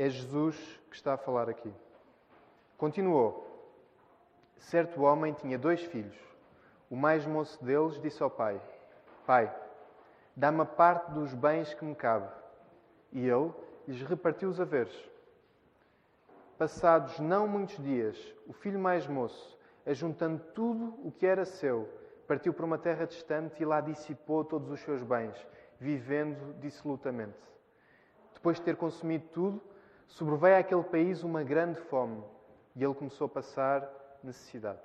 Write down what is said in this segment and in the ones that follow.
É Jesus que está a falar aqui. Continuou: Certo homem tinha dois filhos. O mais moço deles disse ao pai: Pai, dá-me a parte dos bens que me cabe. E ele lhes repartiu os haveres. Passados não muitos dias, o filho mais moço, ajuntando tudo o que era seu, partiu para uma terra distante e lá dissipou todos os seus bens, vivendo dissolutamente. Depois de ter consumido tudo, sobreveio àquele país uma grande fome e ele começou a passar necessidade.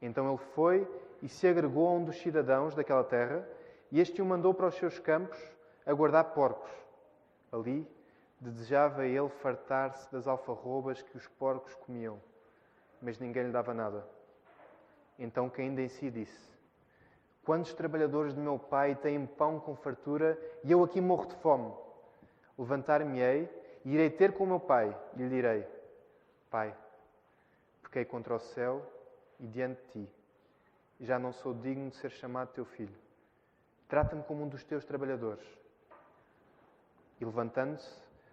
Então ele foi e se agregou a um dos cidadãos daquela terra, e este o mandou para os seus campos a guardar porcos. Ali desejava ele fartar-se das alfarrobas que os porcos comiam, mas ninguém lhe dava nada. Então, caindo em si, disse: Quantos trabalhadores de meu pai têm pão com fartura e eu aqui morro de fome? Levantar-me-ei e irei ter com o meu pai e lhe direi: Pai, pequei contra o céu e diante de ti, e já não sou digno de ser chamado teu filho. Trata-me como um dos teus trabalhadores. E levantando-se,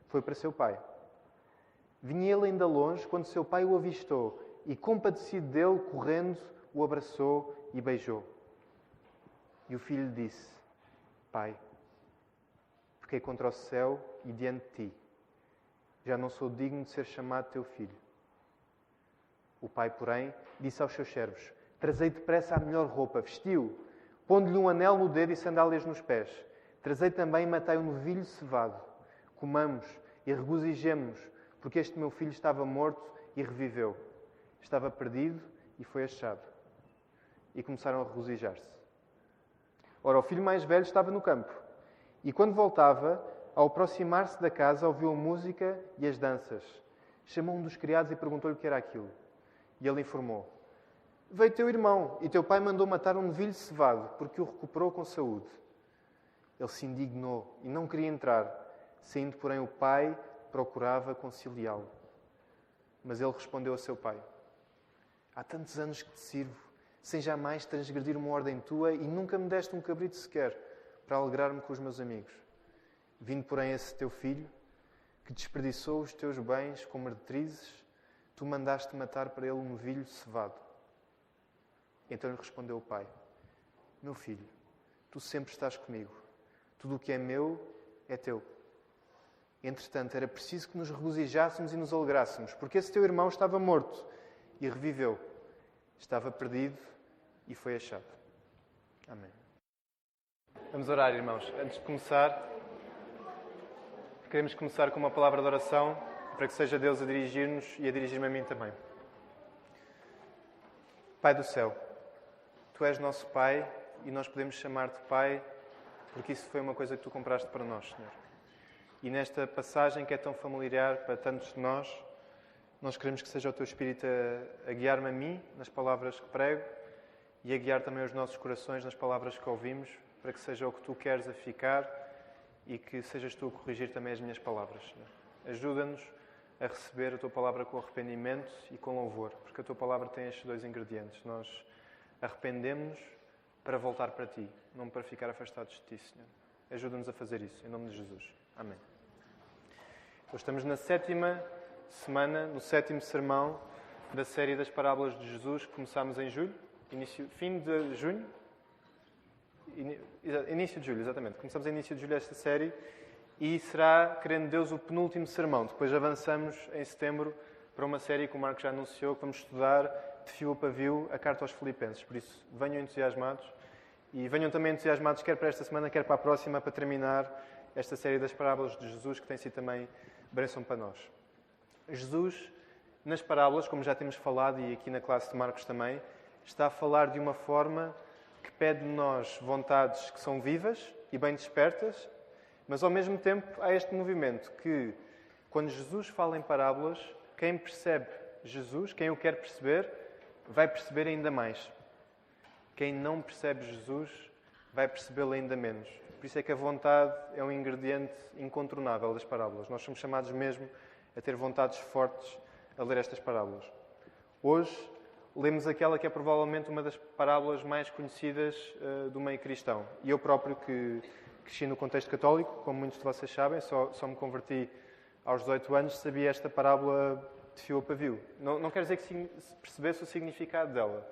foi para seu pai. Vinha ele ainda longe quando seu pai o avistou e, compadecido dele, correndo, o abraçou e beijou. E o filho disse: Pai, pequei contra o céu e diante de ti. Já não sou digno de ser chamado teu filho. O pai, porém, disse aos seus servos: Trazei depressa a melhor roupa, vestiu, pondo-lhe um anel no dedo e sandálias nos pés. Trazei também e matai um novilho cevado. Comamos e regozijemos, porque este meu filho estava morto e reviveu. Estava perdido e foi achado. E começaram a regozijar-se. Ora, o filho mais velho estava no campo. E quando voltava, ao aproximar-se da casa, ouviu a música e as danças. Chamou um dos criados e perguntou-lhe o que era aquilo. E ele informou: Veio teu irmão e teu pai mandou matar um novilho cevado, porque o recuperou com saúde. Ele se indignou e não queria entrar, saindo, porém, o pai procurava conciliá-lo. Mas ele respondeu a seu pai: Há tantos anos que te sirvo, sem jamais transgredir uma ordem tua, e nunca me deste um cabrito sequer para alegrar-me com os meus amigos. Vindo, porém, esse teu filho, que desperdiçou os teus bens com meretrizes, tu mandaste matar para ele um novilho cevado. Então lhe respondeu o pai: Meu filho, tu sempre estás comigo. Tudo o que é meu é teu. Entretanto, era preciso que nos regozijássemos e nos alegrássemos, porque esse teu irmão estava morto e reviveu. Estava perdido e foi achado. Amém. Vamos orar, irmãos. Antes de começar, queremos começar com uma palavra de oração para que seja Deus a dirigir-nos e a dirigir-me a mim também. Pai do céu, Tu és nosso Pai e nós podemos chamar-te Pai porque isso foi uma coisa que Tu compraste para nós, Senhor. E nesta passagem que é tão familiar para tantos de nós, nós queremos que seja o Teu Espírito a, a guiar-me a mim nas palavras que prego e a guiar também os nossos corações nas palavras que ouvimos, para que seja o que Tu queres a ficar e que sejas Tu a corrigir também as minhas palavras, Senhor. Ajuda-nos a receber a tua palavra com arrependimento e com louvor, porque a tua palavra tem estes dois ingredientes. Nós arrependemos para voltar para ti, não para ficar afastados de ti, Senhor. Ajuda-nos a fazer isso, em nome de Jesus. Amém. Então, estamos na sétima semana, no sétimo sermão da série das parábolas de Jesus, que começámos em julho, início, fim de junho. Início de julho, exatamente. Começamos em início de julho esta série e será, querendo Deus, o penúltimo sermão. Depois avançamos em setembro para uma série que o Marco já anunciou, que vamos estudar de fio a pavio a carta aos Filipenses. Por isso, venham entusiasmados e venham também entusiasmados, quer para esta semana, quer para a próxima, para terminar esta série das parábolas de Jesus, que tem sido também bênção para nós. Jesus, nas parábolas, como já temos falado e aqui na classe de Marcos também, está a falar de uma forma pede de nós vontades que são vivas e bem despertas mas ao mesmo tempo há este movimento que, quando Jesus fala em parábolas, quem percebe Jesus, quem o quer perceber, vai perceber ainda mais. Quem não percebe Jesus vai percebê-lo ainda menos. Por isso é que a vontade é um ingrediente incontornável das parábolas. Nós somos chamados mesmo a ter vontades fortes a ler estas parábolas. Hoje lemos aquela que é provavelmente uma das parábolas mais conhecidas uh, do meio cristão. E eu próprio que cresci no contexto católico, como muitos de vocês sabem, só, só me converti aos 18 anos, sabia esta parábola de fio a pavio. Não, não quer dizer que percebesse o significado dela,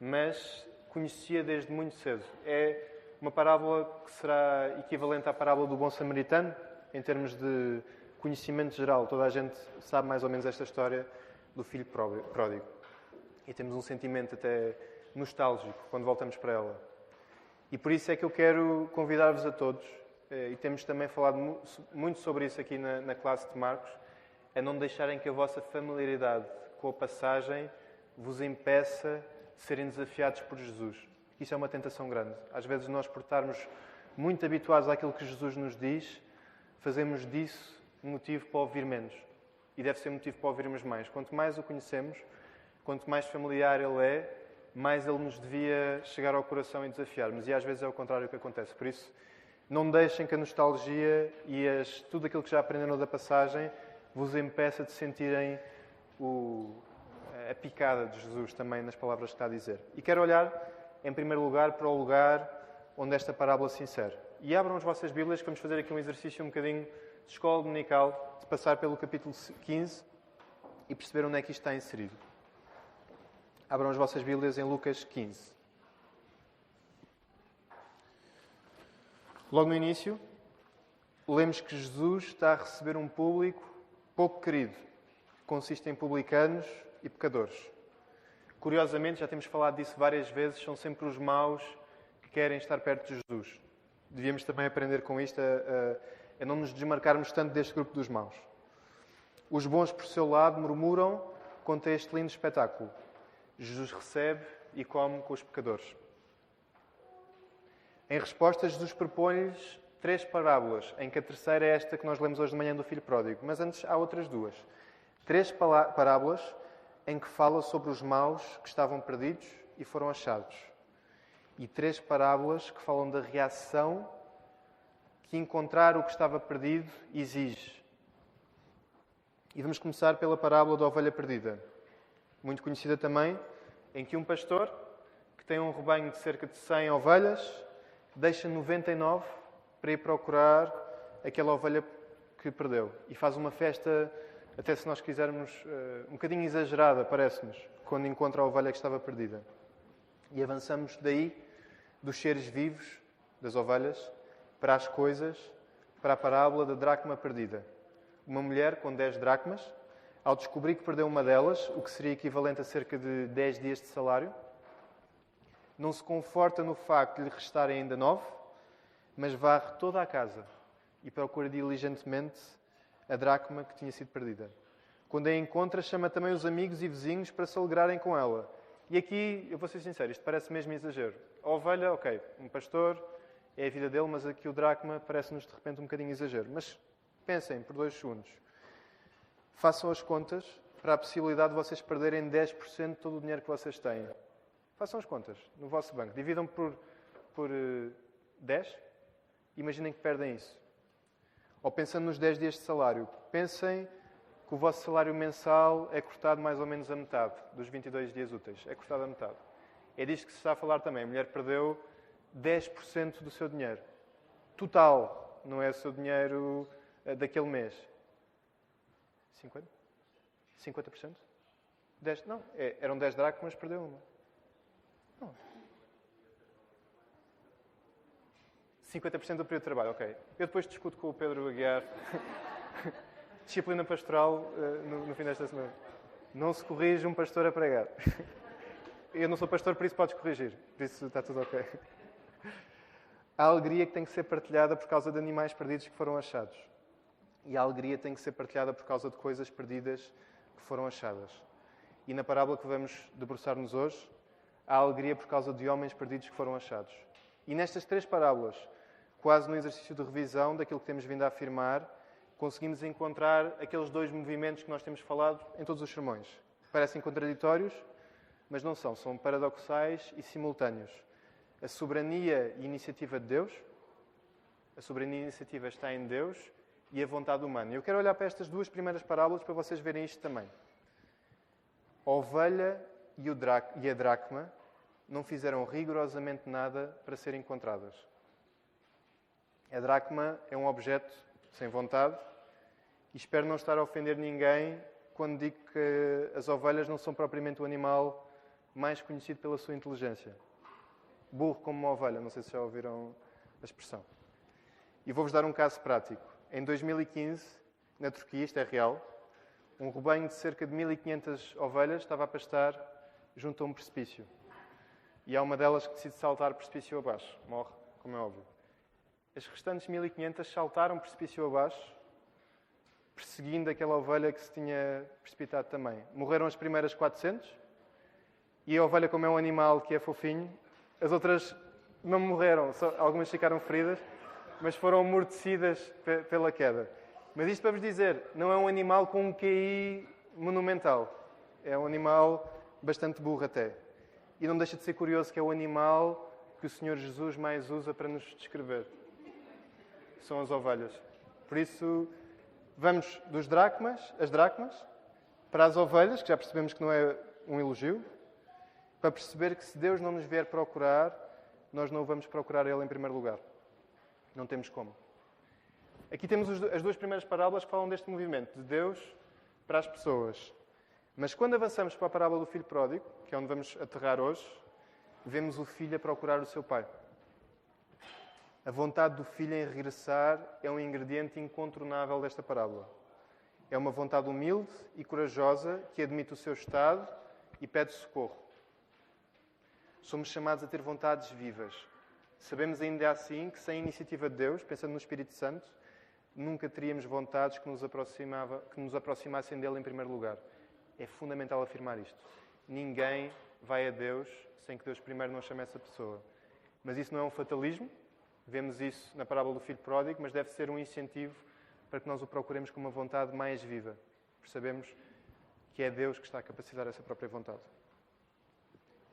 mas conhecia desde muito cedo. É uma parábola que será equivalente à parábola do bom samaritano, em termos de conhecimento geral. Toda a gente sabe mais ou menos esta história do filho pródigo. E temos um sentimento até nostálgico quando voltamos para ela. E por isso é que eu quero convidar-vos a todos, eh, e temos também falado muito sobre isso aqui na, na classe de Marcos, a não deixarem que a vossa familiaridade com a passagem vos impeça de serem desafiados por Jesus. Isso é uma tentação grande. Às vezes, nós, por estarmos muito habituados àquilo que Jesus nos diz, fazemos disso motivo para ouvir menos. E deve ser motivo para ouvirmos mais. Quanto mais o conhecemos, quanto mais familiar ele é, mais ele nos devia chegar ao coração e desafiarmos. E às vezes é o contrário que acontece. Por isso, não deixem que a nostalgia e as, tudo aquilo que já aprenderam da passagem vos impeça de sentirem o, a picada de Jesus também nas palavras que está a dizer. E quero olhar, em primeiro lugar, para o lugar onde esta parábola se insere. E abram as vossas Bíblias, que vamos fazer aqui um exercício um bocadinho de escola dominical, de passar pelo capítulo 15 e perceber onde é que isto está inserido. Abram as vossas Bíblias em Lucas 15. Logo no início, lemos que Jesus está a receber um público pouco querido, que consiste em publicanos e pecadores. Curiosamente, já temos falado disso várias vezes, são sempre os maus que querem estar perto de Jesus. Devíamos também aprender com isto a, a, a não nos desmarcarmos tanto deste grupo dos maus. Os bons, por seu lado, murmuram contra este lindo espetáculo. Jesus recebe e come com os pecadores. Em resposta, Jesus propõe-lhes três parábolas, em que a terceira é esta que nós lemos hoje de manhã do Filho Pródigo. Mas antes há outras duas. Três parábolas em que fala sobre os maus que estavam perdidos e foram achados. E três parábolas que falam da reação que encontrar o que estava perdido exige. E vamos começar pela parábola da ovelha perdida, muito conhecida também, em que um pastor que tem um rebanho de cerca de 100 ovelhas deixa 99 para ir procurar aquela ovelha que perdeu. E faz uma festa, até se nós quisermos, eh, um bocadinho exagerada, parece-nos, quando encontra a ovelha que estava perdida. E avançamos daí, dos seres vivos, das ovelhas, para as coisas, para a parábola da dracma perdida. Uma mulher com 10 dracmas, ao descobrir que perdeu uma delas, o que seria equivalente a cerca de 10 dias de salário, não se conforta no facto de lhe restarem ainda nove, mas varre toda a casa e procura diligentemente a dracma que tinha sido perdida. Quando a encontra, chama também os amigos e vizinhos para se alegrarem com ela. E aqui, eu vou ser sincero, isto parece mesmo exagero. A ovelha, ok, um pastor, é a vida dele, mas aqui o dracma parece-nos de repente um bocadinho exagero. Mas pensem por dois segundos. Façam as contas para a possibilidade de vocês perderem 10% de todo o dinheiro que vocês têm. Façam as contas no vosso banco. Dividam por, por 10 eh, imaginem que perdem isso. Ou pensando nos 10 dias de salário, pensem que o vosso salário mensal é cortado mais ou menos a metade dos 22 dias úteis. É cortado a metade. É disto que se está a falar também. A mulher perdeu 10% do seu dinheiro. Total, não é o seu dinheiro eh, daquele mês. 50%? 50%? 10, não, é, eram 10 dracmas, perdeu uma. Não, 50% do período de trabalho, ok. Eu depois discuto com o Pedro Aguiar. Disciplina pastoral uh, no, no, fim desta semana. Não se corrige um pastor a pregar. Eu não sou pastor, por isso podes corrigir. Por isso está tudo ok. A alegria que tem que ser partilhada por causa de animais perdidos que foram achados. E a alegria tem que ser partilhada por causa de coisas perdidas que foram achadas. E na parábola que vamos debruçar-nos hoje, há alegria por causa de homens perdidos que foram achados. E nestas três parábolas, quase no exercício de revisão daquilo que temos vindo a afirmar, conseguimos encontrar aqueles dois movimentos que nós temos falado em todos os sermões. Parecem contraditórios, mas não são, são paradoxais e simultâneos. A soberania e iniciativa de Deus, a soberania e iniciativa está em Deus e a vontade humana. Eu quero olhar para estas duas primeiras parábolas para vocês verem isto também. A ovelha e a dracma não fizeram rigorosamente nada para serem encontradas. A dracma é um objeto sem vontade E espero não estar a ofender ninguém quando digo que as ovelhas não são propriamente o animal mais conhecido pela sua inteligência. Burro como uma ovelha, não sei se já ouviram a expressão. E vou-vos dar um caso prático. Em 2015, na Turquia, isto é real, um rebanho de cerca de 1500 ovelhas estava a pastar junto a um precipício. E há uma delas que decide saltar precipício abaixo. Morre, como é óbvio. As restantes 1500 saltaram precipício abaixo, perseguindo aquela ovelha que se tinha precipitado também. Morreram as primeiras 400, e a ovelha, como é um animal que é fofinho, as outras não morreram, só, algumas ficaram feridas, mas foram amortecidas pela queda. Mas isto para vos dizer, não é um animal com um QI monumental. É um animal bastante burro até. E não deixa de ser curioso que é o animal que o Senhor Jesus mais usa para nos descrever. São as ovelhas. Por isso, vamos dos dracmas, as dracmas, para as ovelhas, que já percebemos que não é um elogio, para perceber que se Deus não nos vier procurar, nós não o vamos procurar Ele em primeiro lugar. Não temos como. Aqui temos as duas primeiras parábolas que falam deste movimento, de Deus para as pessoas. Mas quando avançamos para a parábola do filho pródigo, que é onde vamos aterrar hoje, vemos o filho a procurar o seu pai. A vontade do filho em regressar é um ingrediente incontornável desta parábola. É uma vontade humilde e corajosa que admite o seu estado e pede socorro. Somos chamados a ter vontades vivas. Sabemos ainda assim que, sem a iniciativa de Deus, pensando no Espírito Santo, nunca teríamos vontades que nos, aproximava, que nos aproximassem dele em primeiro lugar. É fundamental afirmar isto. Ninguém vai a Deus sem que Deus primeiro não chame essa pessoa. Mas isso não é um fatalismo. Vemos isso na parábola do filho pródigo, mas deve ser um incentivo para que nós o procuremos com uma vontade mais viva. Percebemos que é Deus que está a capacitar essa própria vontade.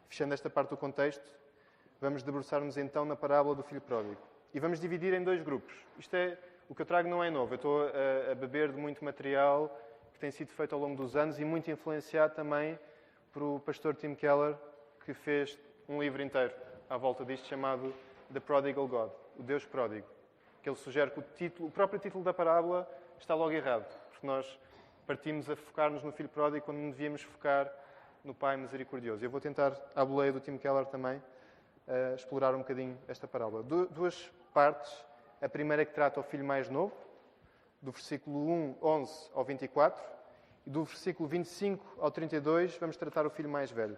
Fechando esta parte do contexto, vamos debruçar-nos então na parábola do filho pródigo. E vamos dividir em dois grupos. Isto é o que eu trago não é novo. Eu estou a, a beber de muito material que tem sido feito ao longo dos anos e muito influenciado também por o pastor Tim Keller, que fez um livro inteiro à volta disto chamado The Prodigal God, o Deus Pródigo. Que ele sugere que o, título, o próprio título da parábola está logo errado, porque nós partimos a focar-nos no filho pródigo quando devíamos focar no Pai misericordioso. Eu vou tentar, à boleia do Tim Keller também, uh, explorar um bocadinho esta parábola. Du duas partes a primeira que trata o filho mais novo, do versículo 1, 11 ao 24, e do versículo 25 ao 32 vamos tratar o filho mais velho.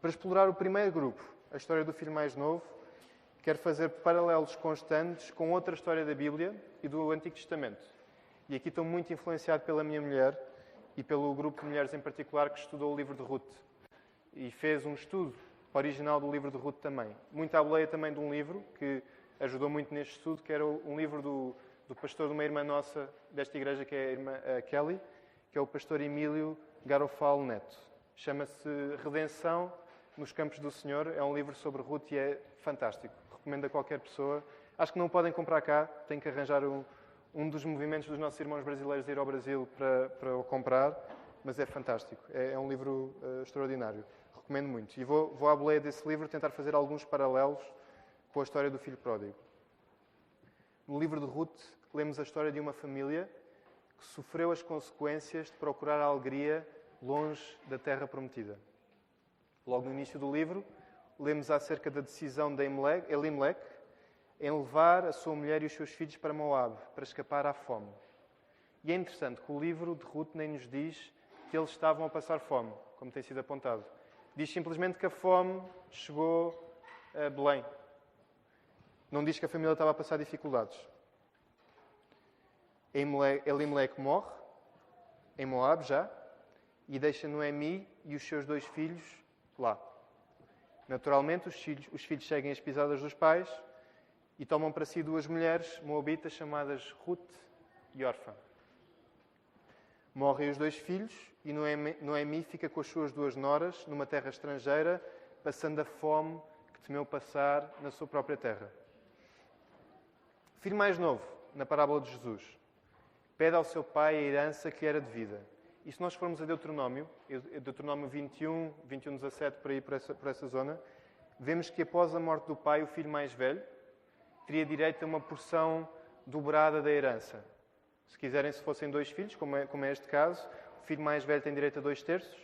Para explorar o primeiro grupo, a história do filho mais novo, quero fazer paralelos constantes com outra história da Bíblia e do Antigo Testamento. E aqui estou muito influenciado pela minha mulher e pelo grupo de mulheres em particular que estudou o livro de Ruth e fez um estudo original do livro de Ruth também. Muita boleia também de um livro que ajudou muito neste estudo, que era um livro do, do pastor de uma irmã nossa desta igreja, que é a irmã a Kelly, que é o pastor Emílio Garofalo Neto. Chama-se Redenção nos Campos do Senhor. É um livro sobre Ruth e é fantástico. Recomendo a qualquer pessoa. Acho que não podem comprar cá, têm que arranjar um, um dos movimentos dos nossos irmãos brasileiros de ir ao Brasil para, para o comprar, mas é fantástico. É, é um livro uh, extraordinário. Recomendo muito. E vou, vou à boleia desse livro tentar fazer alguns paralelos com a história do filho pródigo. No livro de Ruth, lemos a história de uma família que sofreu as consequências de procurar a alegria longe da terra prometida. Logo no início do livro, lemos acerca da decisão de Elimelech em levar a sua mulher e os seus filhos para Moab, para escapar à fome. E é interessante que o livro de Ruth nem nos diz que eles estavam a passar fome, como tem sido apontado. Diz simplesmente que a fome chegou a Belém, não diz que a família estava a passar dificuldades. Elimelech morre, em Moab já, e deixa Noemi e os seus dois filhos lá. Naturalmente, os filhos, os filhos seguem as pisadas dos pais e tomam para si duas mulheres moabitas chamadas Ruth e Orfa. Morrem os dois filhos e Noemi, fica com as suas duas noras numa terra estrangeira, passando a fome que temeu passar na sua própria terra. Filho mais novo, na parábola de Jesus, pede ao seu pai a herança que lhe era devida. E se nós formos a Deuteronômio, Deuteronômio 21, 21, 17, por aí, por essa, por essa zona, vemos que após a morte do pai, o filho mais velho teria direito a uma porção dobrada da herança. Se quiserem, se fossem dois filhos, como é, como é este caso, o filho mais velho tem direito a dois terços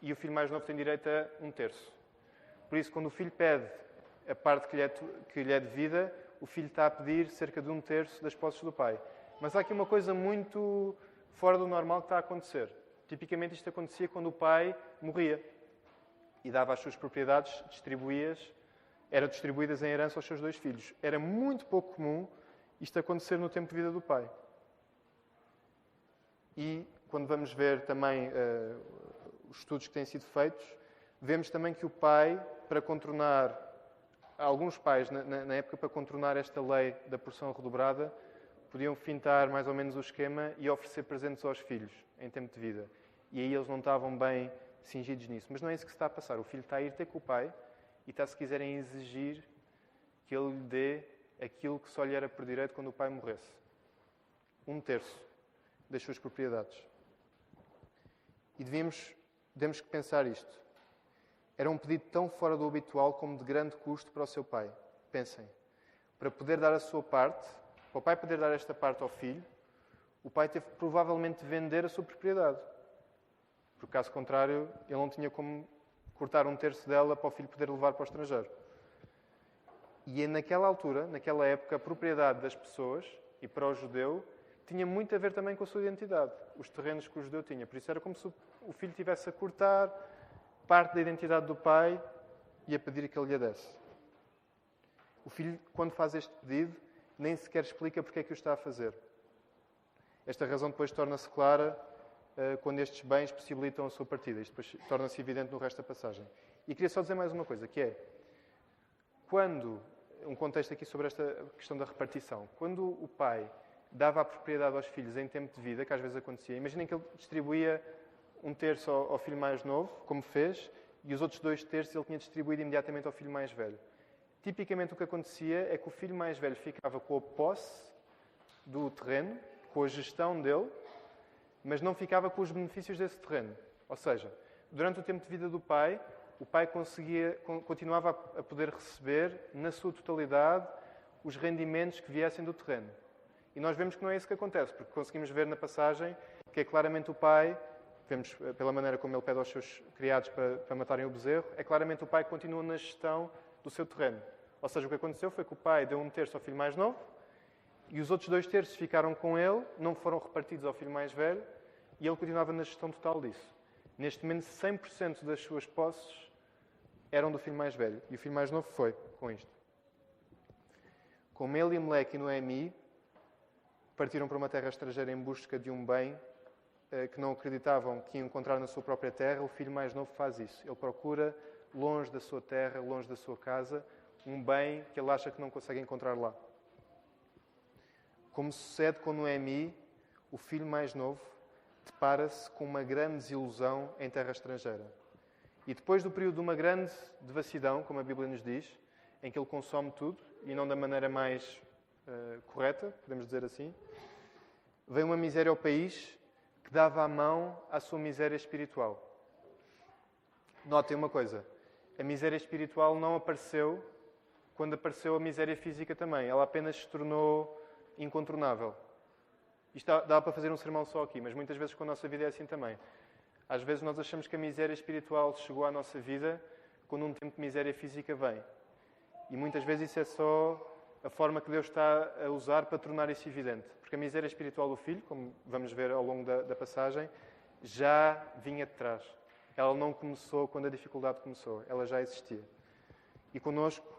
e o filho mais novo tem direito a um terço. Por isso, quando o filho pede a parte que lhe é, que lhe é devida, o filho está a pedir cerca de um terço das posses do pai. Mas há aqui uma coisa muito fora do normal que está a acontecer. Tipicamente isto acontecia quando o pai morria e dava as suas propriedades, distribuías, eram distribuídas em herança aos seus dois filhos. Era muito pouco comum isto acontecer no tempo de vida do pai. E quando vamos ver também uh, os estudos que têm sido feitos, vemos também que o pai, para contornar, alguns pais na, na época, para contornar esta lei da porção redobrada, podiam fintar mais ou menos o esquema e oferecer presentes aos filhos em tempo de vida. E aí eles não estavam bem cingidos nisso. Mas não é isso que se está a passar. O filho está a ir ter com o pai e está, se quiserem, exigir que ele lhe dê aquilo que só lhe era por direito quando o pai morresse. Um terço das suas propriedades. E devíamos, temos que pensar isto. Era um pedido tão fora do habitual como de grande custo para o seu pai. Pensem. Para poder dar a sua parte, para o pai poder dar esta parte ao filho, o pai teve provavelmente de vender a sua propriedade. Porque, caso contrário, ele não tinha como cortar um terço dela para o filho poder levar para o estrangeiro. E é naquela altura, naquela época, a propriedade das pessoas, e para o judeu, tinha muito a ver também com a sua identidade, os terrenos que o judeu tinha. Por isso era como se o filho tivesse a cortar parte da identidade do pai e a pedir que ele lhe desse. O filho, quando faz este pedido, nem sequer explica porque é que o está a fazer. Esta razão depois torna-se clara uh, quando estes bens possibilitam a sua partida. Isto depois torna-se evidente no resto da passagem. E queria só dizer mais uma coisa, que é, quando, um contexto aqui sobre esta questão da repartição, quando o pai dava a propriedade aos filhos em tempo de vida, que às vezes acontecia, imaginem que ele distribuía um terço ao, filho mais novo, como fez, e os outros dois terços ele tinha distribuído imediatamente ao filho mais velho. Tipicamente o que acontecia é que o filho mais velho ficava com a posse do terreno, com a gestão dele, mas não ficava com os benefícios desse terreno. Ou seja, durante o tempo de vida do pai, o pai conseguia, continuava a poder receber, na sua totalidade, os rendimentos que viessem do terreno. E nós vemos que não é isso que acontece, porque conseguimos ver na passagem que é claramente o pai, vemos eh, pela maneira como ele pede aos seus criados para, para matarem o bezerro, é claramente o pai que continua na gestão do seu terreno. Ou seja, o que aconteceu foi que o pai deu um terço ao filho mais novo e os outros dois terços ficaram com ele, não foram repartidos ao filho mais velho e ele continuava na gestão total disso. Neste momento, 100% das suas posses eram do filho mais velho e o filho mais novo foi com isto. Como ele, Meleque e Noemi partiram para uma terra estrangeira em busca de um bem eh, que não acreditavam que iam encontrar na sua própria terra, o filho mais novo faz isso. Ele procura, longe da sua terra, longe da sua casa, um bem que ele acha que não consegue encontrar lá. Como sucede com Noemi, o filho mais novo depara-se com uma grande desilusão em terra estrangeira. E depois do período de uma grande devassidão, como a Bíblia nos diz, em que ele consome tudo, e não da maneira mais uh, correta, podemos dizer assim, vem uma miséria ao país que dava a mão à sua miséria espiritual. Notem uma coisa: a miséria espiritual não apareceu quando apareceu a miséria física também. Ela apenas se tornou incontornável. Isto dá, dá, para fazer um sermão só aqui, mas muitas vezes com a nossa vida é assim também. Às vezes nós achamos que a miséria espiritual chegou à nossa vida quando um tempo de miséria física vem. E muitas vezes isso é só a forma que Deus está a usar para tornar isso evidente. Porque a miséria espiritual do filho, como vamos ver ao longo da, da passagem, já vinha de trás. Ela não começou quando a dificuldade começou, ela já existia. E connosco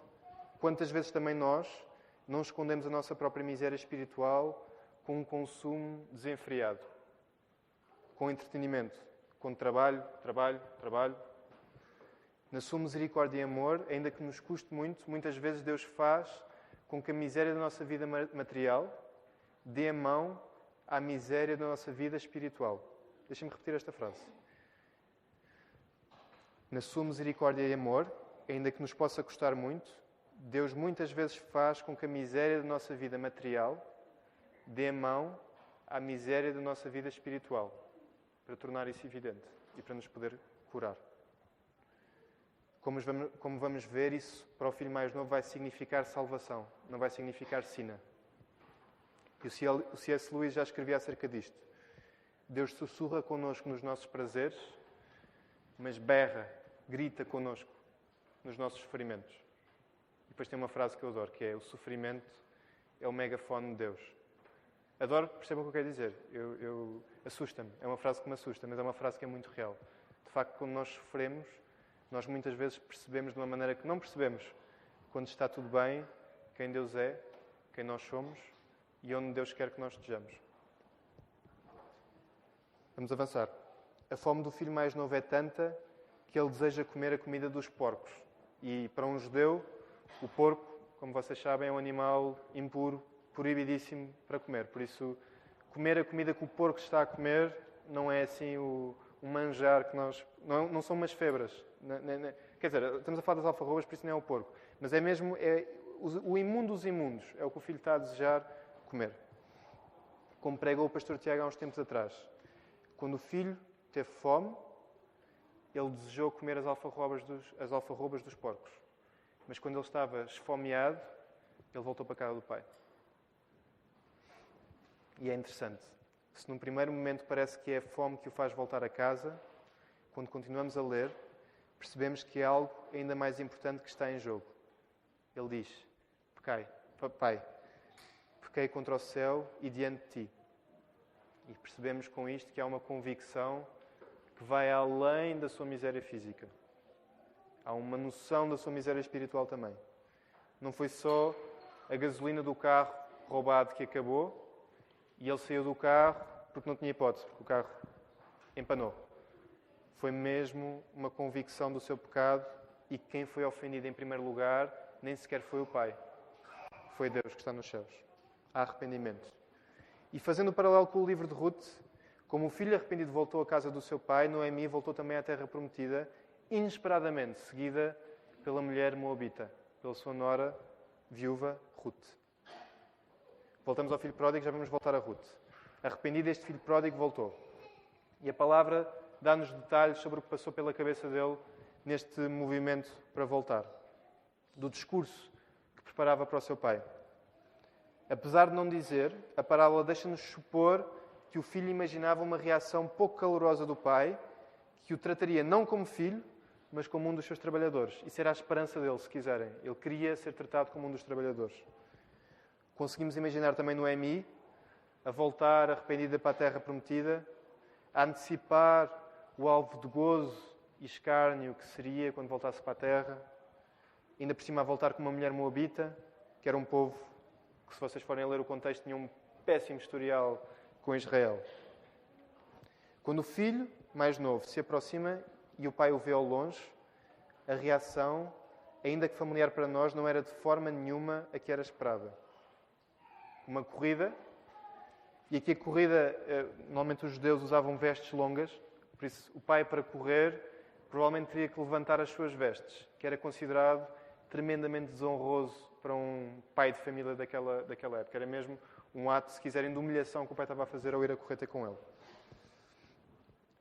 Quantas vezes também nós não escondemos a nossa própria miséria espiritual com um consumo desenfreado, com entretenimento, com trabalho, trabalho, trabalho. Na sua misericórdia e amor, ainda que nos custe muito, muitas vezes Deus faz com que a miséria da nossa vida material dê a mão à miséria da nossa vida espiritual. Deixem-me repetir esta frase. Na sua misericórdia e amor, ainda que nos possa custar muito, Deus muitas vezes faz com que a miséria da nossa vida material dê mão à miséria da nossa vida espiritual, para tornar isso evidente e para nos poder curar. Como vamos, ver, isso para o filho mais novo vai significar salvação, não vai significar sina. E o C.S. Lewis já escrevia acerca disto. Deus sussurra connosco nos nossos prazeres, mas berra, grita connosco nos nossos sofrimentos. E depois tem uma frase que eu adoro, que é: O sofrimento é o megafone de Deus. Adoro, percebam o que eu quero dizer. Eu, eu Assusta-me. É uma frase que me assusta, mas é uma frase que é muito real. De facto, quando nós sofremos, nós muitas vezes percebemos de uma maneira que não percebemos quando está tudo bem, quem Deus é, quem nós somos e onde Deus quer que nós estejamos. Vamos avançar. A fome do filho mais novo é tanta que ele deseja comer a comida dos porcos. E para um judeu, o porco, como vocês sabem, é um animal impuro, proibidíssimo para comer. Por isso, comer a comida que o porco está a comer não é assim o, o manjar que nós. Não, não são umas febras. Não, não, não, quer dizer, estamos a falar das alfarrobas, por isso não é o porco. Mas é mesmo é, o, o imundo dos imundos. É o que o filho está a desejar comer. Como pregou o pastor Tiago há uns tempos atrás. Quando o filho teve fome, ele desejou comer as alfarrobas dos, as alfarrobas dos porcos. Mas quando ele estava esfomeado, ele voltou para a casa do pai. E é interessante. Se num primeiro momento parece que é a fome que o faz voltar a casa, quando continuamos a ler, percebemos que é algo ainda mais importante que está em jogo. Ele diz: Pecai, Pai, pequei contra o céu e diante de ti. E percebemos com isto que há uma convicção que vai além da sua miséria física. Há uma noção da sua miséria espiritual também. Não foi só a gasolina do carro roubado que acabou e ele saiu do carro porque não tinha hipótese, porque o carro empanou. Foi mesmo uma convicção do seu pecado e quem foi ofendido em primeiro lugar nem sequer foi o Pai. Foi Deus que está nos céus. Há arrependimento. E fazendo o paralelo com o livro de Ruth, como o filho arrependido voltou à casa do seu pai, Noemi voltou também à terra prometida, inesperadamente, seguida pela mulher moabita, pela sua nora, viúva Ruth. Voltamos ao filho pródigo, já vamos voltar a Ruth. Arrependido, este filho pródigo voltou. E a palavra dá-nos detalhes sobre o que passou pela cabeça dele neste movimento para voltar. Do discurso que preparava para o seu pai. Apesar de não dizer, a parábola deixa-nos supor que o filho imaginava uma reação pouco calorosa do pai, que o trataria não como filho, mas como um dos seus trabalhadores. Isso era a esperança dele, se quiserem. Ele queria ser tratado como um dos trabalhadores. Conseguimos imaginar também Noemi a voltar arrependida para a terra prometida, a antecipar o alvo de gozo e escárnio que seria quando voltasse para a terra, ainda por cima a voltar com uma mulher moabita, que era um povo que, se vocês forem ler o contexto, tinha um péssimo historial com Israel. Quando o filho mais novo se aproxima e o pai o vê ao longe, a reação, ainda que familiar para nós, não era de forma nenhuma a que era esperada. Uma corrida, e aqui a corrida, eh, normalmente os judeus usavam vestes longas, por isso o pai para correr provavelmente teria que levantar as suas vestes, que era considerado tremendamente desonroso para um pai de família daquela, daquela época. Era mesmo um ato, se quiserem, de humilhação que o pai estava a fazer ao ir a correr ter com ele.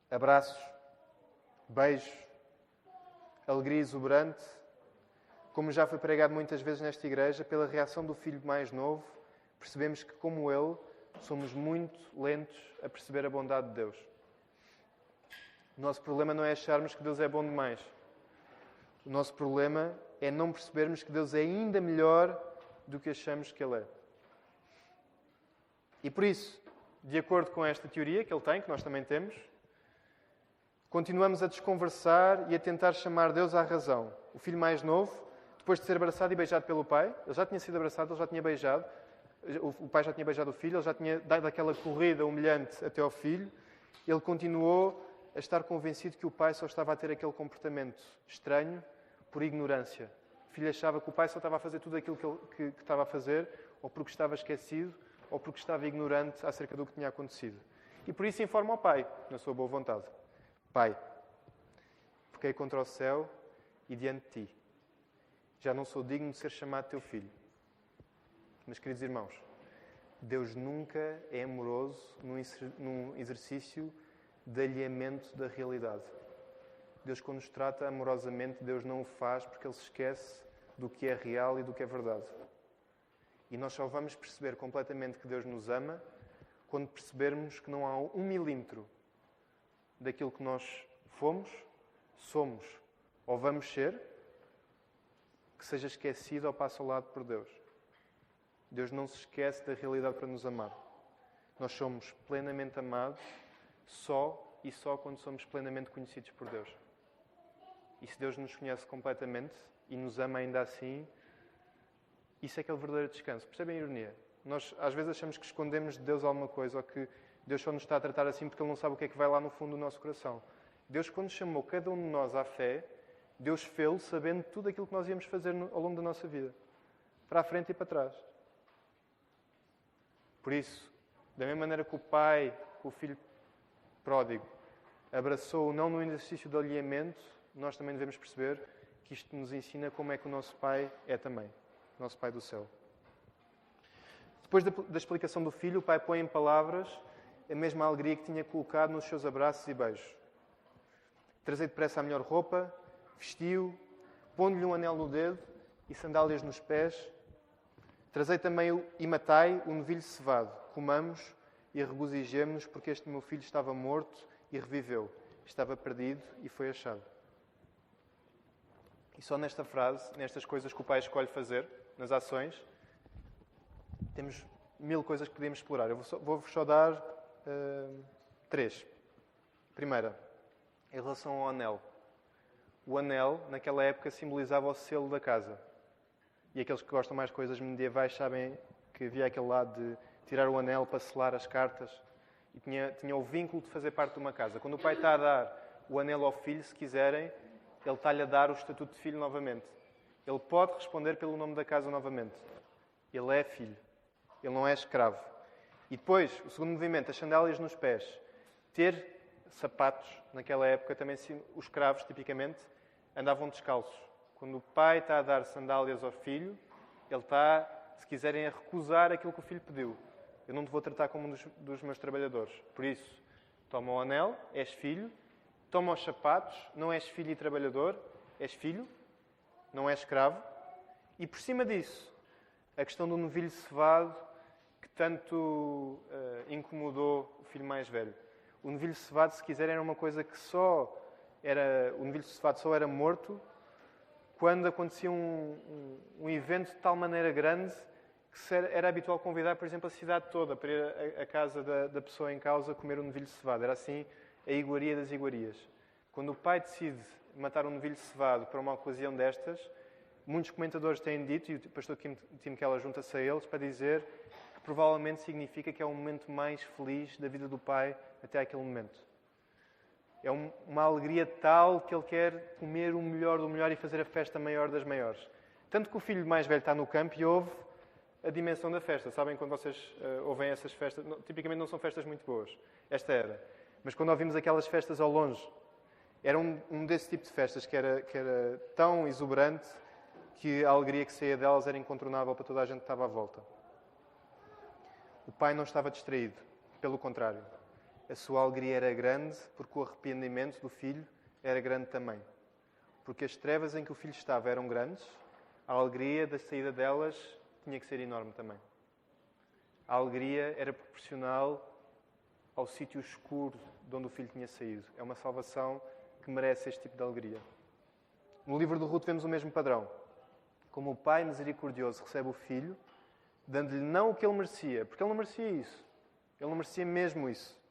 Abraços, beijos, alegria exuberante, como já foi pregado muitas vezes nesta igreja, pela reação do filho mais novo, percebemos que, como ele, somos muito lentos a perceber a bondade de Deus. O nosso problema não é acharmos que Deus é bom demais. O nosso problema é não percebermos que Deus é ainda melhor do que achamos que Ele é. E por isso, de acordo com esta teoria que ele tem, que nós também temos, continuamos a desconversar e a tentar chamar Deus à razão. O filho mais novo, depois de ser abraçado e beijado pelo pai, ele já tinha sido abraçado, ele já tinha beijado, o pai já tinha beijado o filho, ele já tinha dado aquela corrida humilhante até ao filho, ele continuou a estar convencido que o pai só estava a ter aquele comportamento estranho por ignorância. O filho achava que o pai só estava a fazer tudo aquilo que, ele, que, que estava a fazer, ou porque estava esquecido, ou porque estava ignorante acerca do que tinha acontecido. E por isso informa ao pai, na sua boa vontade: Pai, pequei contra o céu e diante de ti. Já não sou digno de ser chamado teu filho. Mas, queridos irmãos, Deus nunca é amoroso num exercício de alheamento da realidade. Deus, quando nos trata amorosamente, Deus não o faz porque Ele se esquece do que é real e do que é verdade. E nós só vamos perceber completamente que Deus nos ama quando percebermos que não há um milímetro daquilo que nós fomos, somos ou vamos ser que seja esquecido ou passe ao lado por Deus. Deus não se esquece da realidade para nos amar. Nós somos plenamente amados só e só quando somos plenamente conhecidos por Deus. E se Deus nos conhece completamente e nos ama ainda assim, isso é que é o verdadeiro descanso. Percebem a ironia? Nós às vezes achamos que escondemos de Deus alguma coisa ou que Deus só nos está a tratar assim porque Ele não sabe o que é que vai lá no fundo do nosso coração. Deus, quando chamou cada um de nós à fé, Deus fê-lo sabendo tudo aquilo que nós íamos fazer ao longo da nossa vida, para a frente e para trás. Por isso, da mesma maneira que o pai, o filho pródigo, abraçou não no exercício do alinhamento, nós também devemos perceber que isto nos ensina como é que o nosso pai é também, nosso pai do céu. Depois da, da explicação do filho, o pai põe em palavras a mesma alegria que tinha colocado nos seus abraços e beijos. Trazei depressa a melhor roupa, vestiu, pondo-lhe um anel no dedo e sandálias nos pés. Trazei também e matai o novilho cevado. Comamos e regozijemos-nos, porque este meu filho estava morto e reviveu. Estava perdido e foi achado. E só nesta frase, nestas coisas que o Pai escolhe fazer, nas ações, temos mil coisas que podemos explorar. Eu vou-vos só dar uh, três. Primeira, em relação ao anel. O anel, naquela época, simbolizava o selo da casa. E aqueles que gostam mais de coisas medievais sabem que havia aquele lado de tirar o anel para selar as cartas. E tinha, tinha o vínculo de fazer parte de uma casa. Quando o pai está a dar o anel ao filho, se quiserem, ele está-lhe a dar o estatuto de filho novamente. Ele pode responder pelo nome da casa novamente. Ele é filho. Ele não é escravo. E depois, o segundo movimento, as sandálias nos pés. Ter sapatos, naquela época também os escravos, tipicamente, andavam descalços. Quando o pai está a dar sandálias ao filho, ele está, se quiserem, a recusar aquilo que o filho pediu. Eu não te vou tratar como um dos, dos meus trabalhadores. Por isso, toma o anel, és filho, toma os sapatos, não és filho e trabalhador, és filho, não és escravo. E por cima disso, a questão do novilho cevado que tanto uh, incomodou o filho mais velho. O novilho cevado, se quiser, era uma coisa que só era, o novilho cevado só era morto quando acontecia um, um, um, evento de tal maneira grande que era habitual convidar, por exemplo, a cidade toda para ir à casa da, da, pessoa em causa comer um novilho cevado. Era assim a iguaria das iguarias. Quando o pai decide matar um novilho cevado para uma ocasião destas, muitos comentadores têm dito, e o pastor Tim Keller junta-se a eles, para dizer que provavelmente significa que é o momento mais feliz da vida do pai até aquele momento. É uma alegria tal que ele quer comer o melhor do melhor e fazer a festa maior das maiores. Tanto que o filho mais velho está no campo e ouve a dimensão da festa. Sabem quando vocês uh, ouvem essas festas? Não, tipicamente não são festas muito boas. Esta era. Mas quando ouvimos aquelas festas ao longe, era um, um desse tipo de festas que era, que era tão exuberante que a alegria que saía delas era incontornável para toda a gente que estava à volta. O pai não estava distraído, pelo contrário a sua alegria era grande, porque o arrependimento do filho era grande também. Porque as trevas em que o filho estava eram grandes, a alegria da saída delas tinha que ser enorme também. A alegria era proporcional ao sítio escuro de onde o filho tinha saído. É uma salvação que merece este tipo de alegria. No livro do Ruth vemos o mesmo padrão. Como o pai misericordioso recebe o filho, dando-lhe não o que ele merecia, porque ele não merecia isso. Ele não merecia mesmo isso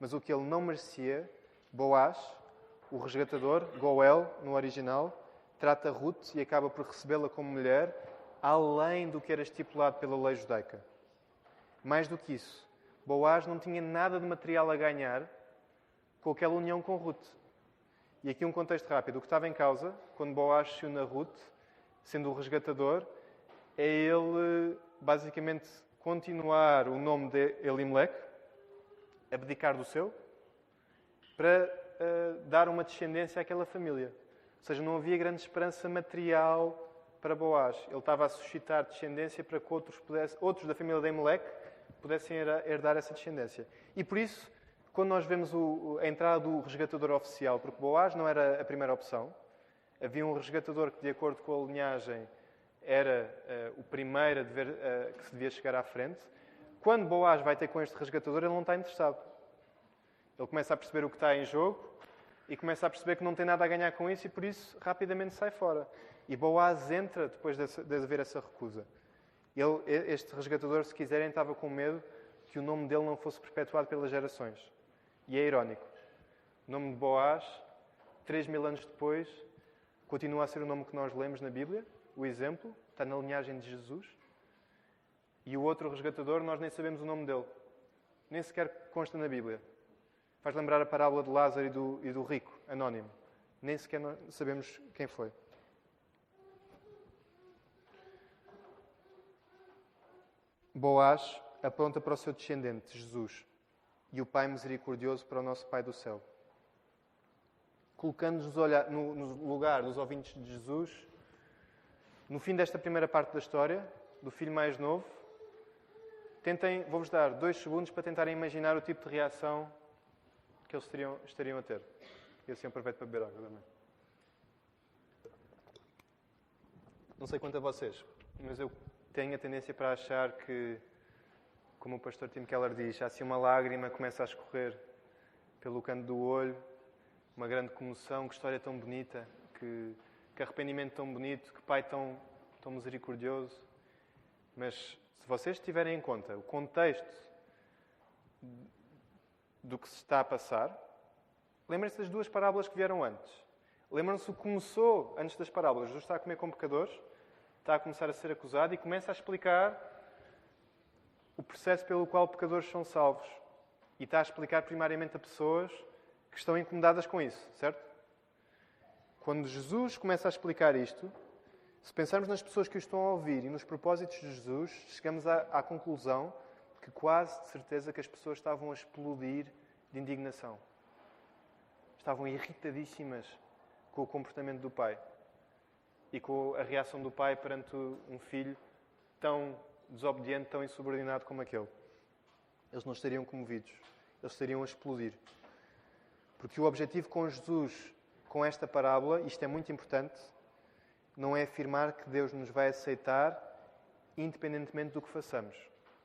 mas o que ele não merecia, Boaz, o resgatador, Goel, no original, trata Ruth e acaba por recebê-la como mulher, além do que era estipulado pela lei judaica. Mais do que isso, Boaz não tinha nada de material a ganhar com aquela união com Ruth. E aqui um contexto rápido. O que estava em causa, quando Boaz se une a Ruth, sendo o resgatador, é ele basicamente continuar o nome de Elimelech, abdicar do seu para uh, dar uma descendência àquela família. Ou seja, não havia grande esperança material para Boaz. Ele estava a suscitar descendência para que outros, pudesse, outros da família de Emelec pudessem herdar essa descendência. E por isso, quando nós vemos o, a entrada do resgatador oficial, porque Boaz não era a primeira opção, havia um resgatador que, de acordo com a linhagem, era uh, o primeiro a dever, uh, que se devia chegar à frente. Quando Boaz vai ter com este resgatador, ele não está interessado. Ele começa a perceber o que está em jogo e começa a perceber que não tem nada a ganhar com isso e por isso rapidamente sai fora. E Boaz entra depois de, haver essa recusa. Ele, este resgatador, se quiserem, estava com medo que o nome dele não fosse perpetuado pelas gerações. E é irónico. O nome de Boaz, três mil anos depois, continua a ser o nome que nós lemos na Bíblia, o exemplo, está na linhagem de Jesus. E o outro resgatador, nós nem sabemos o nome dele. Nem sequer consta na Bíblia. Faz lembrar a parábola de Lázaro e do, e do rico, anónimo. Nem sequer sabemos quem foi. Boaz aponta para o seu descendente, Jesus, e o Pai misericordioso para o nosso Pai do céu. Colocando-nos no, no lugar dos ouvintes de Jesus, no fim desta primeira parte da história, do filho mais novo, tentem, vou-vos dar dois segundos para tentarem imaginar o tipo de reação que eles teriam, estariam a ter. E assim aproveito para beber água também. Não sei quanto a vocês, mas eu tenho a tendência para achar que, como o pastor Tim Keller diz, assim uma lágrima começa a escorrer pelo canto do olho, uma grande comoção, que história tão bonita, que que arrependimento tão bonito, que Pai tão, tão misericordioso. Mas vocês tiverem em conta o contexto do que se está a passar, lembrem-se das duas parábolas que vieram antes. Lembram-se o que começou antes das parábolas. Jesus está a comer com pecadores, está a começar a ser acusado e começa a explicar o processo pelo qual pecadores são salvos. E está a explicar primariamente a pessoas que estão incomodadas com isso, certo? Quando Jesus começa a explicar isto, se pensarmos nas pessoas que o estão a ouvir e nos propósitos de Jesus, chegamos à, à conclusão que quase de certeza que as pessoas estavam a explodir de indignação. Estavam irritadíssimas com o comportamento do pai e com a reação do pai perante um filho tão desobediente, tão insubordinado como aquele. Eles não estariam comovidos, eles estariam a explodir. Porque o objetivo com Jesus com esta parábola, isto é muito importante, não é afirmar que Deus nos vai aceitar independentemente do que façamos.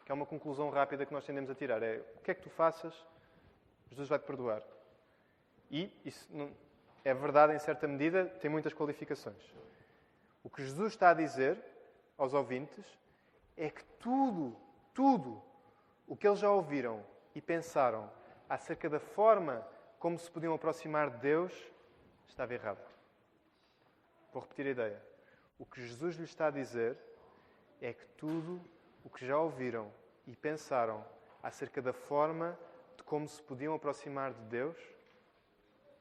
Que é uma conclusão rápida que nós tendemos a tirar. É o que é que tu faças, Jesus vai te perdoar. E isso não, é verdade em certa medida, tem muitas qualificações. O que Jesus está a dizer aos ouvintes é que tudo, tudo o que eles já ouviram e pensaram acerca da forma como se podiam aproximar de Deus estava errado. Vou repetir a ideia. O que Jesus lhe está a dizer é que tudo o que já ouviram e pensaram acerca da forma de como se podiam aproximar de Deus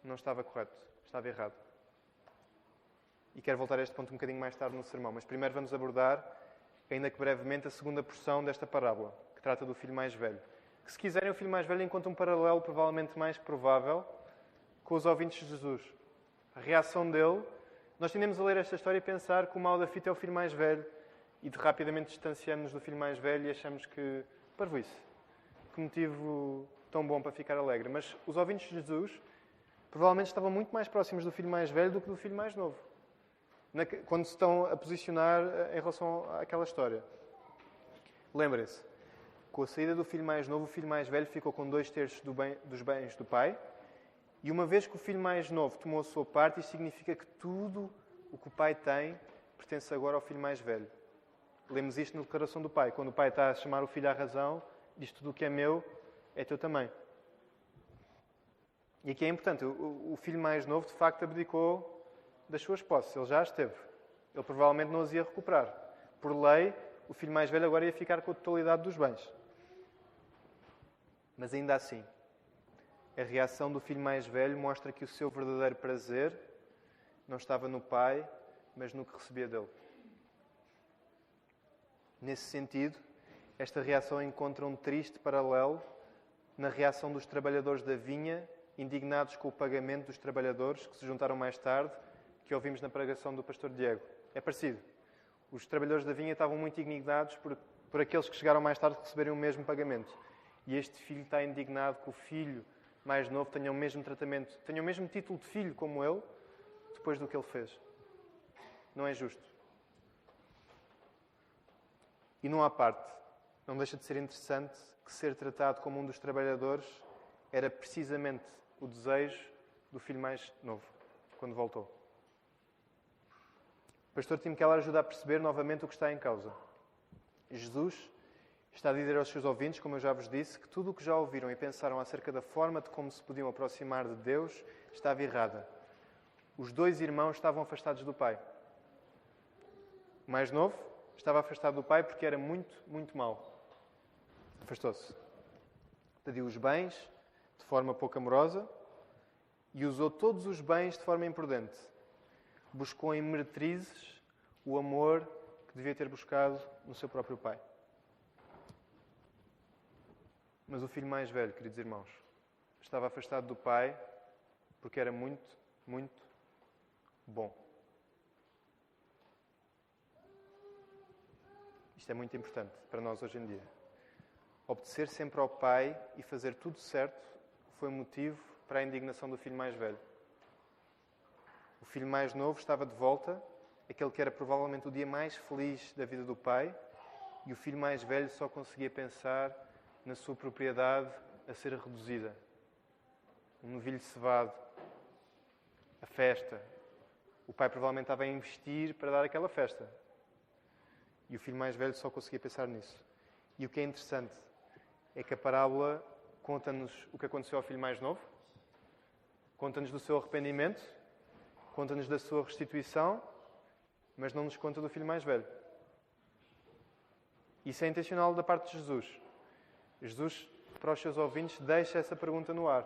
não estava correto, estava errado. E quero voltar a este ponto um bocadinho mais tarde no sermão, mas primeiro vamos abordar, ainda que brevemente, a segunda porção desta parábola, que trata do filho mais velho. Que, se quiserem, o filho mais velho encontra um paralelo provavelmente mais provável com os ouvintes de Jesus a reação dele, nós tendemos a ler esta história e pensar que o mal da fita é o filho mais velho e de rapidamente distanciamos do filho mais velho e achamos que, isso, que motivo tão bom para ficar alegre. Mas os ouvintes de Jesus provavelmente estavam muito mais próximos do filho mais velho do que do filho mais novo, quando se estão a posicionar eh, em relação àquela história. Lembrem-se, com a saída do filho mais novo, o filho mais velho ficou com dois terços do bem, dos bens do pai e uma vez que o filho mais novo tomou a sua parte, isso significa que tudo o que o pai tem pertence agora ao filho mais velho. Lemos isto na declaração do pai. Quando o pai está a chamar o filho à razão, diz tudo o que é meu é teu também. E aqui é importante, o, filho mais novo de facto abdicou das suas posses, ele já esteve. Ele provavelmente não as ia recuperar. Por lei, o filho mais velho agora ia ficar com a totalidade dos bens. Mas ainda assim, a reação do filho mais velho mostra que o seu verdadeiro prazer não estava no pai, mas no que recebia dele. Nesse sentido, esta reação encontra um triste paralelo na reação dos trabalhadores da vinha, indignados com o pagamento dos trabalhadores que se juntaram mais tarde, que ouvimos na pregação do pastor Diego. É parecido. Os trabalhadores da vinha estavam muito indignados por, por aqueles que chegaram mais tarde receberem o mesmo pagamento. E este filho está indignado com o filho mais novo tenha o mesmo tratamento, tenha o mesmo título de filho como ele, depois do que ele fez. Não é justo. E não há parte, não deixa de ser interessante que ser tratado como um dos trabalhadores era precisamente o desejo do filho mais novo, quando voltou. O pastor Tim Keller ajuda a perceber novamente o que está em causa. Jesus está a dizer aos seus ouvintes, como eu já vos disse, que tudo o que já ouviram e pensaram acerca da forma de como se podiam aproximar de Deus estava errada. Os dois irmãos estavam afastados do pai. O mais novo estava afastado do pai porque era muito, muito mau. Afastou-se. Pediu os bens de forma pouco amorosa e usou todos os bens de forma imprudente. Buscou em meretrizes o amor que devia ter buscado no seu próprio pai. Mas o filho mais velho, queridos irmãos, estava afastado do pai porque era muito, muito bom. Isto é muito importante para nós hoje em dia. Obedecer sempre ao pai e fazer tudo certo foi motivo para a indignação do filho mais velho. O filho mais novo estava de volta, aquele que era provavelmente o dia mais feliz da vida do pai, e o filho mais velho só conseguia pensar na sua propriedade a ser reduzida. Um novilho cevado, a festa. O pai provavelmente estava a investir para dar aquela festa. E o filho mais velho só conseguia pensar nisso. E o que é interessante é que a parábola conta-nos o que aconteceu ao filho mais novo, conta-nos do seu arrependimento, conta-nos da sua restituição, mas não nos conta do filho mais velho. Isso é intencional da parte de Jesus. Jesus, para os seus ouvintes, deixa essa pergunta no ar.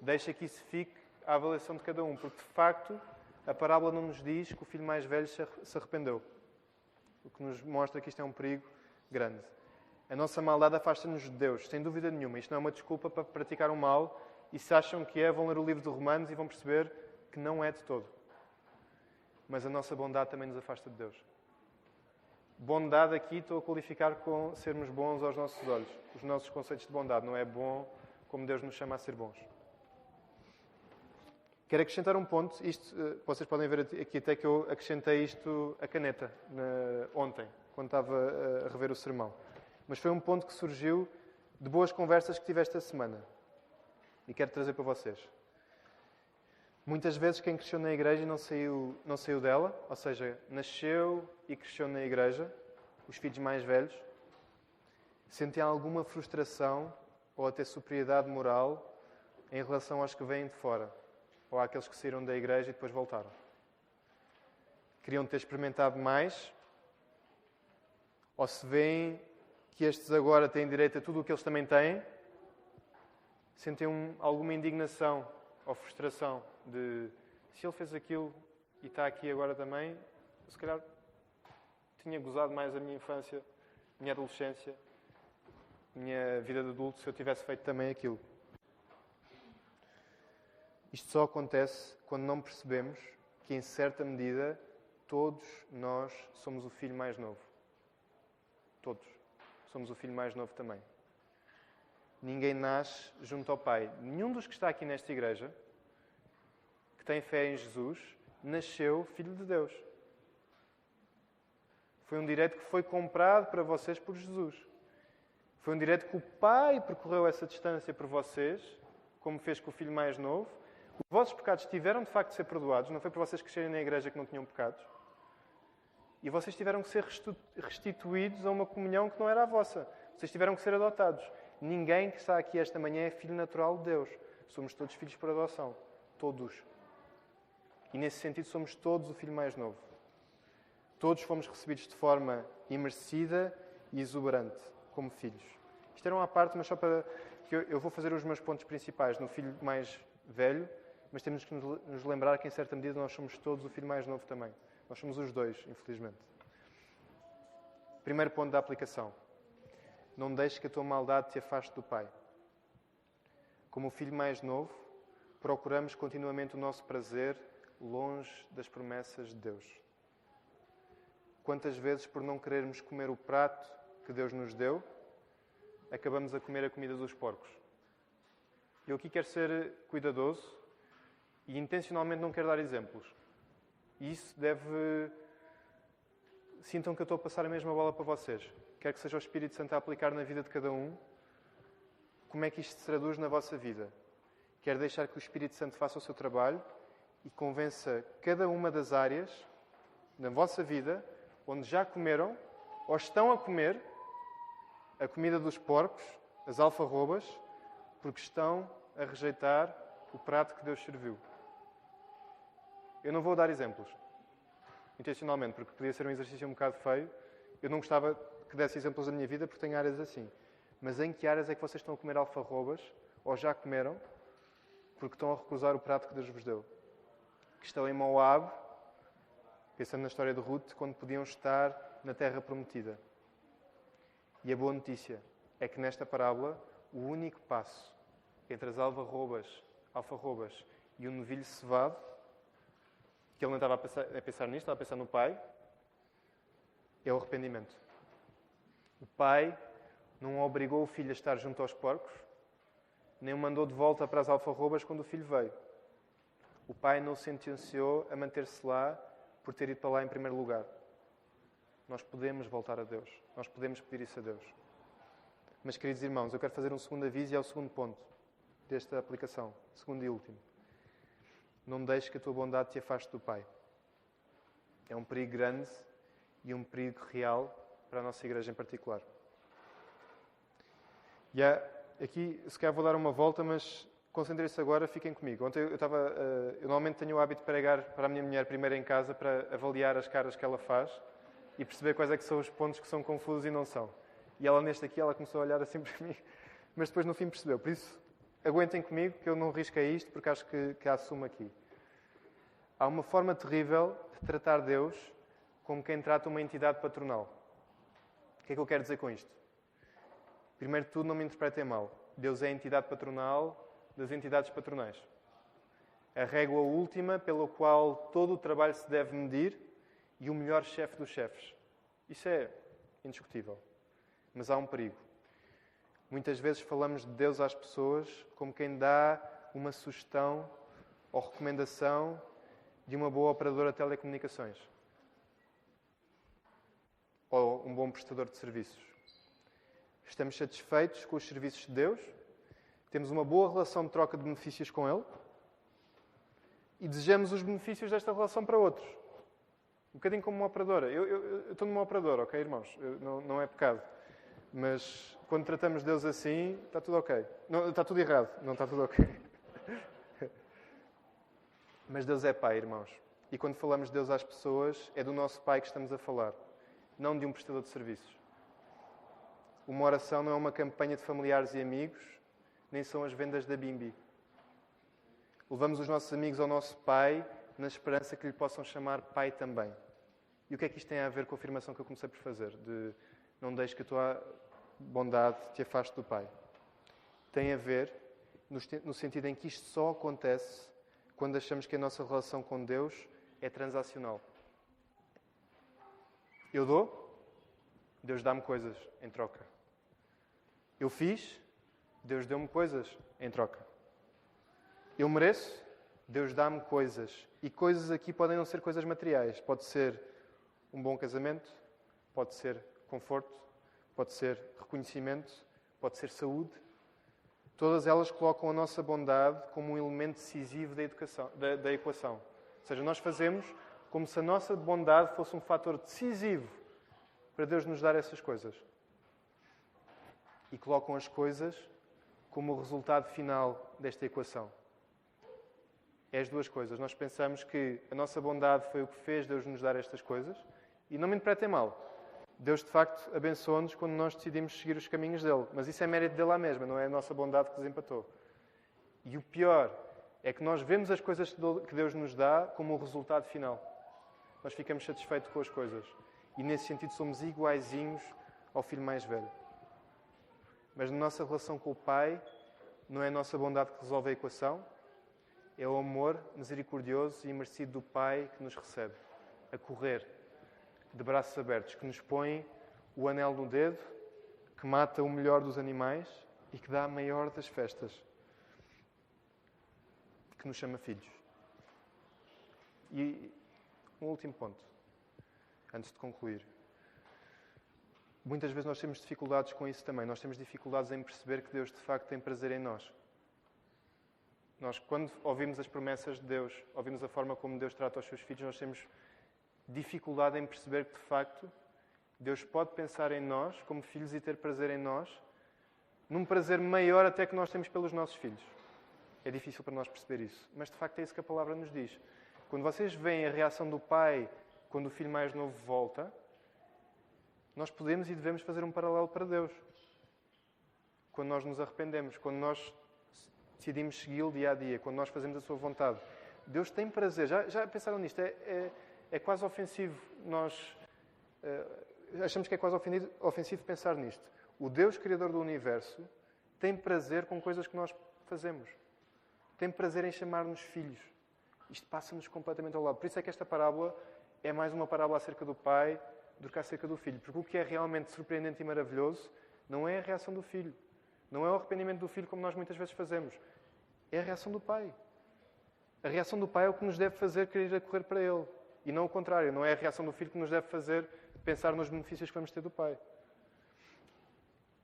Deixa que isso fique à avaliação de cada um, porque de facto a parábola não nos diz que o filho mais velho se arrependeu. O que nos mostra que isto é um perigo grande. A nossa maldade afasta-nos de Deus, sem dúvida nenhuma. Isto não é uma desculpa para praticar o mal. E se acham que é, vão ler o livro de Romanos e vão perceber que não é de todo. Mas a nossa bondade também nos afasta de Deus. Bondade aqui estou a qualificar com sermos bons aos nossos olhos. Os nossos conceitos de bondade. Não é bom como Deus nos chama a ser bons. Quero acrescentar um ponto. Isto, eh, vocês podem ver aqui até que eu acrescentei isto a caneta na, ontem, quando estava a rever o sermão. Mas foi um ponto que surgiu de boas conversas que tive esta semana. E quero trazer para vocês. Muitas vezes quem cresceu na igreja não saiu, não saiu dela, ou seja, nasceu e cresceu na igreja, os filhos mais velhos, sentem alguma frustração ou até superioridade moral em relação aos que vêm de fora, ou àqueles que saíram da igreja e depois voltaram. Queriam ter experimentado mais, ou se veem que estes agora têm direito a tudo o que eles também têm, sentem um, alguma indignação ou frustração de se ele fez aquilo e está aqui agora também, se calhar tinha gozado mais a minha infância, minha adolescência, minha vida de adulto se eu tivesse feito também aquilo. Isto só acontece quando não percebemos que, em certa medida, todos nós somos o filho mais novo. Todos. Somos o filho mais novo também. Ninguém nasce junto ao Pai. Nenhum dos que está aqui nesta igreja que tem fé em Jesus, nasceu filho de Deus. Foi um direito que foi comprado para vocês por Jesus. Foi um direito que o Pai percorreu essa distância por vocês, como fez com o filho mais novo. Os vossos pecados tiveram de facto de ser perdoados, não foi por vocês crescerem na igreja que não tinham pecados. E vocês tiveram que ser restituídos a uma comunhão que não era a vossa. Vocês tiveram que ser adotados. Ninguém que está aqui esta manhã é filho natural de Deus. Somos todos filhos por adoção. Todos. E nesse sentido somos todos o filho mais novo. Todos fomos recebidos de forma imerecida e exuberante, como filhos. Isto era uma parte, mas só para que eu, vou fazer os meus pontos principais no filho mais velho, mas temos que nos lembrar que, em certa medida, nós somos todos o filho mais novo também. Nós somos os dois, infelizmente. Primeiro ponto da aplicação. Não deixes que a tua maldade te afaste do Pai. Como o filho mais novo, procuramos continuamente o nosso prazer longe das promessas de Deus. Quantas vezes, por não querermos comer o prato que Deus nos deu, acabamos a comer a comida dos porcos? Eu aqui quero ser cuidadoso e intencionalmente não quero dar exemplos. Isso deve sintam que eu estou a passar a mesma bola para vocês. Quer que seja o Espírito Santo a aplicar na vida de cada um. Como é que isto se traduz na vossa vida? Quero deixar que o Espírito Santo faça o seu trabalho e convença cada uma das áreas na vossa vida onde já comeram ou estão a comer a comida dos porcos, as alfarrobas, porque estão a rejeitar o prato que Deus serviu. Eu não vou dar exemplos, intencionalmente, porque podia ser um exercício um bocado feio. Eu não gostava que desse exemplos da minha vida, porque tenho áreas assim. Mas em que áreas é que vocês estão a comer alfarrobas, ou já comeram, porque estão a recusar o prato que Deus vos deu? Que estão em Moab, pensando na história de Ruth, quando podiam estar na terra prometida. E a boa notícia é que nesta parábola, o único passo entre as alfarrobas, alfarrobas e o novilho cevado, que ele não estava a pensar, a pensar nisto, estava a pensar no pai, é o arrependimento. O pai não obrigou o filho a estar junto aos porcos, nem o mandou de volta para as alfarrobas quando o filho veio. O pai não o sentenciou a manter-se lá por ter ido para lá em primeiro lugar. Nós podemos voltar a Deus. Nós podemos pedir isso a Deus. Mas, queridos irmãos, eu quero fazer um segundo aviso e é o segundo ponto desta aplicação. Segundo e último. Não deixes que a tua bondade te afaste do Pai. É um perigo grande e um perigo real para a nossa igreja em particular. E há, aqui, se calhar vou dar uma volta, mas concentrem-se agora, fiquem comigo. Ontem eu estava. Eh, eu normalmente tenho o hábito de pregar para a minha mulher primeiro em casa para avaliar as caras que ela faz e perceber quais é que são os pontos que são confusos e não são. E ela neste aqui, ela começou a olhar assim para mim, mas depois no fim percebeu. Por isso, aguentem comigo que eu não risquei isto porque acho que, que a assumo aqui. Há uma forma terrível de tratar Deus como quem trata uma entidade patronal. O que é que eu quero dizer com isto? Primeiro de tudo, não me interpretem mal. Deus é a entidade patronal das entidades patronais. A régua última pela qual todo o trabalho se deve medir e o melhor chefe dos chefes. Isso é indiscutível. Mas há um perigo. Muitas vezes falamos de Deus às pessoas como quem dá uma sugestão ou recomendação de uma boa operadora de telecomunicações ou um bom prestador de serviços. Estamos satisfeitos com os serviços de Deus, temos uma boa relação de troca de benefícios com Ele e desejamos os benefícios desta relação para outros. Um bocadinho como uma operadora. Eu, eu, eu estou numa operadora, ok, irmãos? Eu, não, não é pecado. Mas quando tratamos Deus assim, está tudo ok. Não, está tudo errado, não está tudo ok. Mas Deus é Pai, irmãos. E quando falamos de Deus às pessoas, é do nosso Pai que estamos a falar, não de um prestador de serviços. Uma oração não é uma campanha de familiares e amigos, nem são as vendas da Bimbi. Levamos os nossos amigos ao nosso Pai na esperança que lhe possam chamar Pai também. E o que é que isto tem a ver com a afirmação que eu comecei por fazer? De não deixes que a tua bondade te afaste do Pai. Tem a ver no sentido em que isto só acontece quando achamos que a nossa relação com Deus é transacional. Eu dou, Deus dá-me coisas em troca. Eu fiz, Deus deu-me coisas em troca. Eu mereço, Deus dá-me coisas. E coisas aqui podem não ser coisas materiais. Pode ser um bom casamento, pode ser conforto, pode ser reconhecimento, pode ser saúde. Todas elas colocam a nossa bondade como um elemento decisivo da, educação, da, da equação. Ou seja, nós fazemos como se a nossa bondade fosse um fator decisivo para Deus nos dar essas coisas. E colocam as coisas como o resultado final desta equação. É as duas coisas. Nós pensamos que a nossa bondade foi o que fez Deus nos dar estas coisas. E não me interpretem mal. Deus, de facto, abençoa-nos quando nós decidimos seguir os caminhos dele. Mas isso é mérito dele à mesma, não é a nossa bondade que desempatou. E o pior é que nós vemos as coisas que Deus nos dá como o resultado final. Nós ficamos satisfeitos com as coisas. E nesse sentido somos iguaizinhos ao filho mais velho. Mas na nossa relação com o Pai, não é a nossa bondade que resolve a equação, é o amor misericordioso e merecido do Pai que nos recebe, a correr de braços abertos, que nos põe o anel no dedo, que mata o melhor dos animais e que dá a maior das festas, que nos chama filhos. E um último ponto, antes de concluir. muitas vezes nós temos dificuldades com isso também. Nós temos dificuldades em perceber que Deus de facto tem prazer em nós. Nós, quando ouvimos as promessas de Deus, ouvimos a forma como Deus trata os seus filhos, nós temos dificuldade em perceber que de facto Deus pode pensar em nós como filhos e ter prazer em nós, num prazer maior até que nós temos pelos nossos filhos. É difícil para nós perceber isso, mas de facto é isso que a palavra nos diz. Quando vocês veem a reação do pai quando o filho mais novo volta, nós podemos e devemos fazer um paralelo para Deus. Quando nós nos arrependemos, quando nós decidimos segui-lo dia a dia, quando nós fazemos a sua vontade. Deus tem prazer. Já, já pensaram nisto? É, é, é quase ofensivo nós. É, achamos que é quase ofensivo, ofensivo pensar nisto. O Deus Criador do Universo tem prazer com coisas que nós fazemos. Tem prazer em chamar-nos filhos. Isto passa-nos completamente ao lado. Por isso é que esta parábola é mais uma parábola acerca do pai do que acerca do filho. Porque o que é realmente surpreendente e maravilhoso não é a reação do filho. Não é o arrependimento do filho como nós muitas vezes fazemos. É a reação do pai. A reação do pai é o que nos deve fazer querer correr para ele. E não o contrário. Não é a reação do filho que nos deve fazer pensar nos benefícios que vamos ter do pai.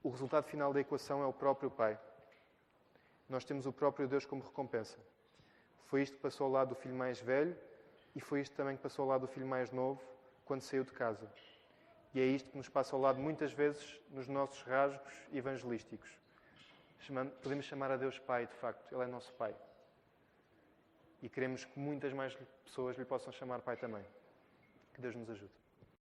O resultado final da equação é o próprio pai. Nós temos o próprio Deus como recompensa. Foi isto que passou ao lado do filho mais velho e foi isto também que passou ao lado do filho mais novo quando saiu de casa. E é isto que nos passa ao lado muitas vezes nos nossos rasgos evangelísticos. podemos chamar a Deus Pai, de facto, Ele é nosso Pai. E queremos que muitas mais pessoas lhe possam chamar Pai também. Que Deus nos ajude.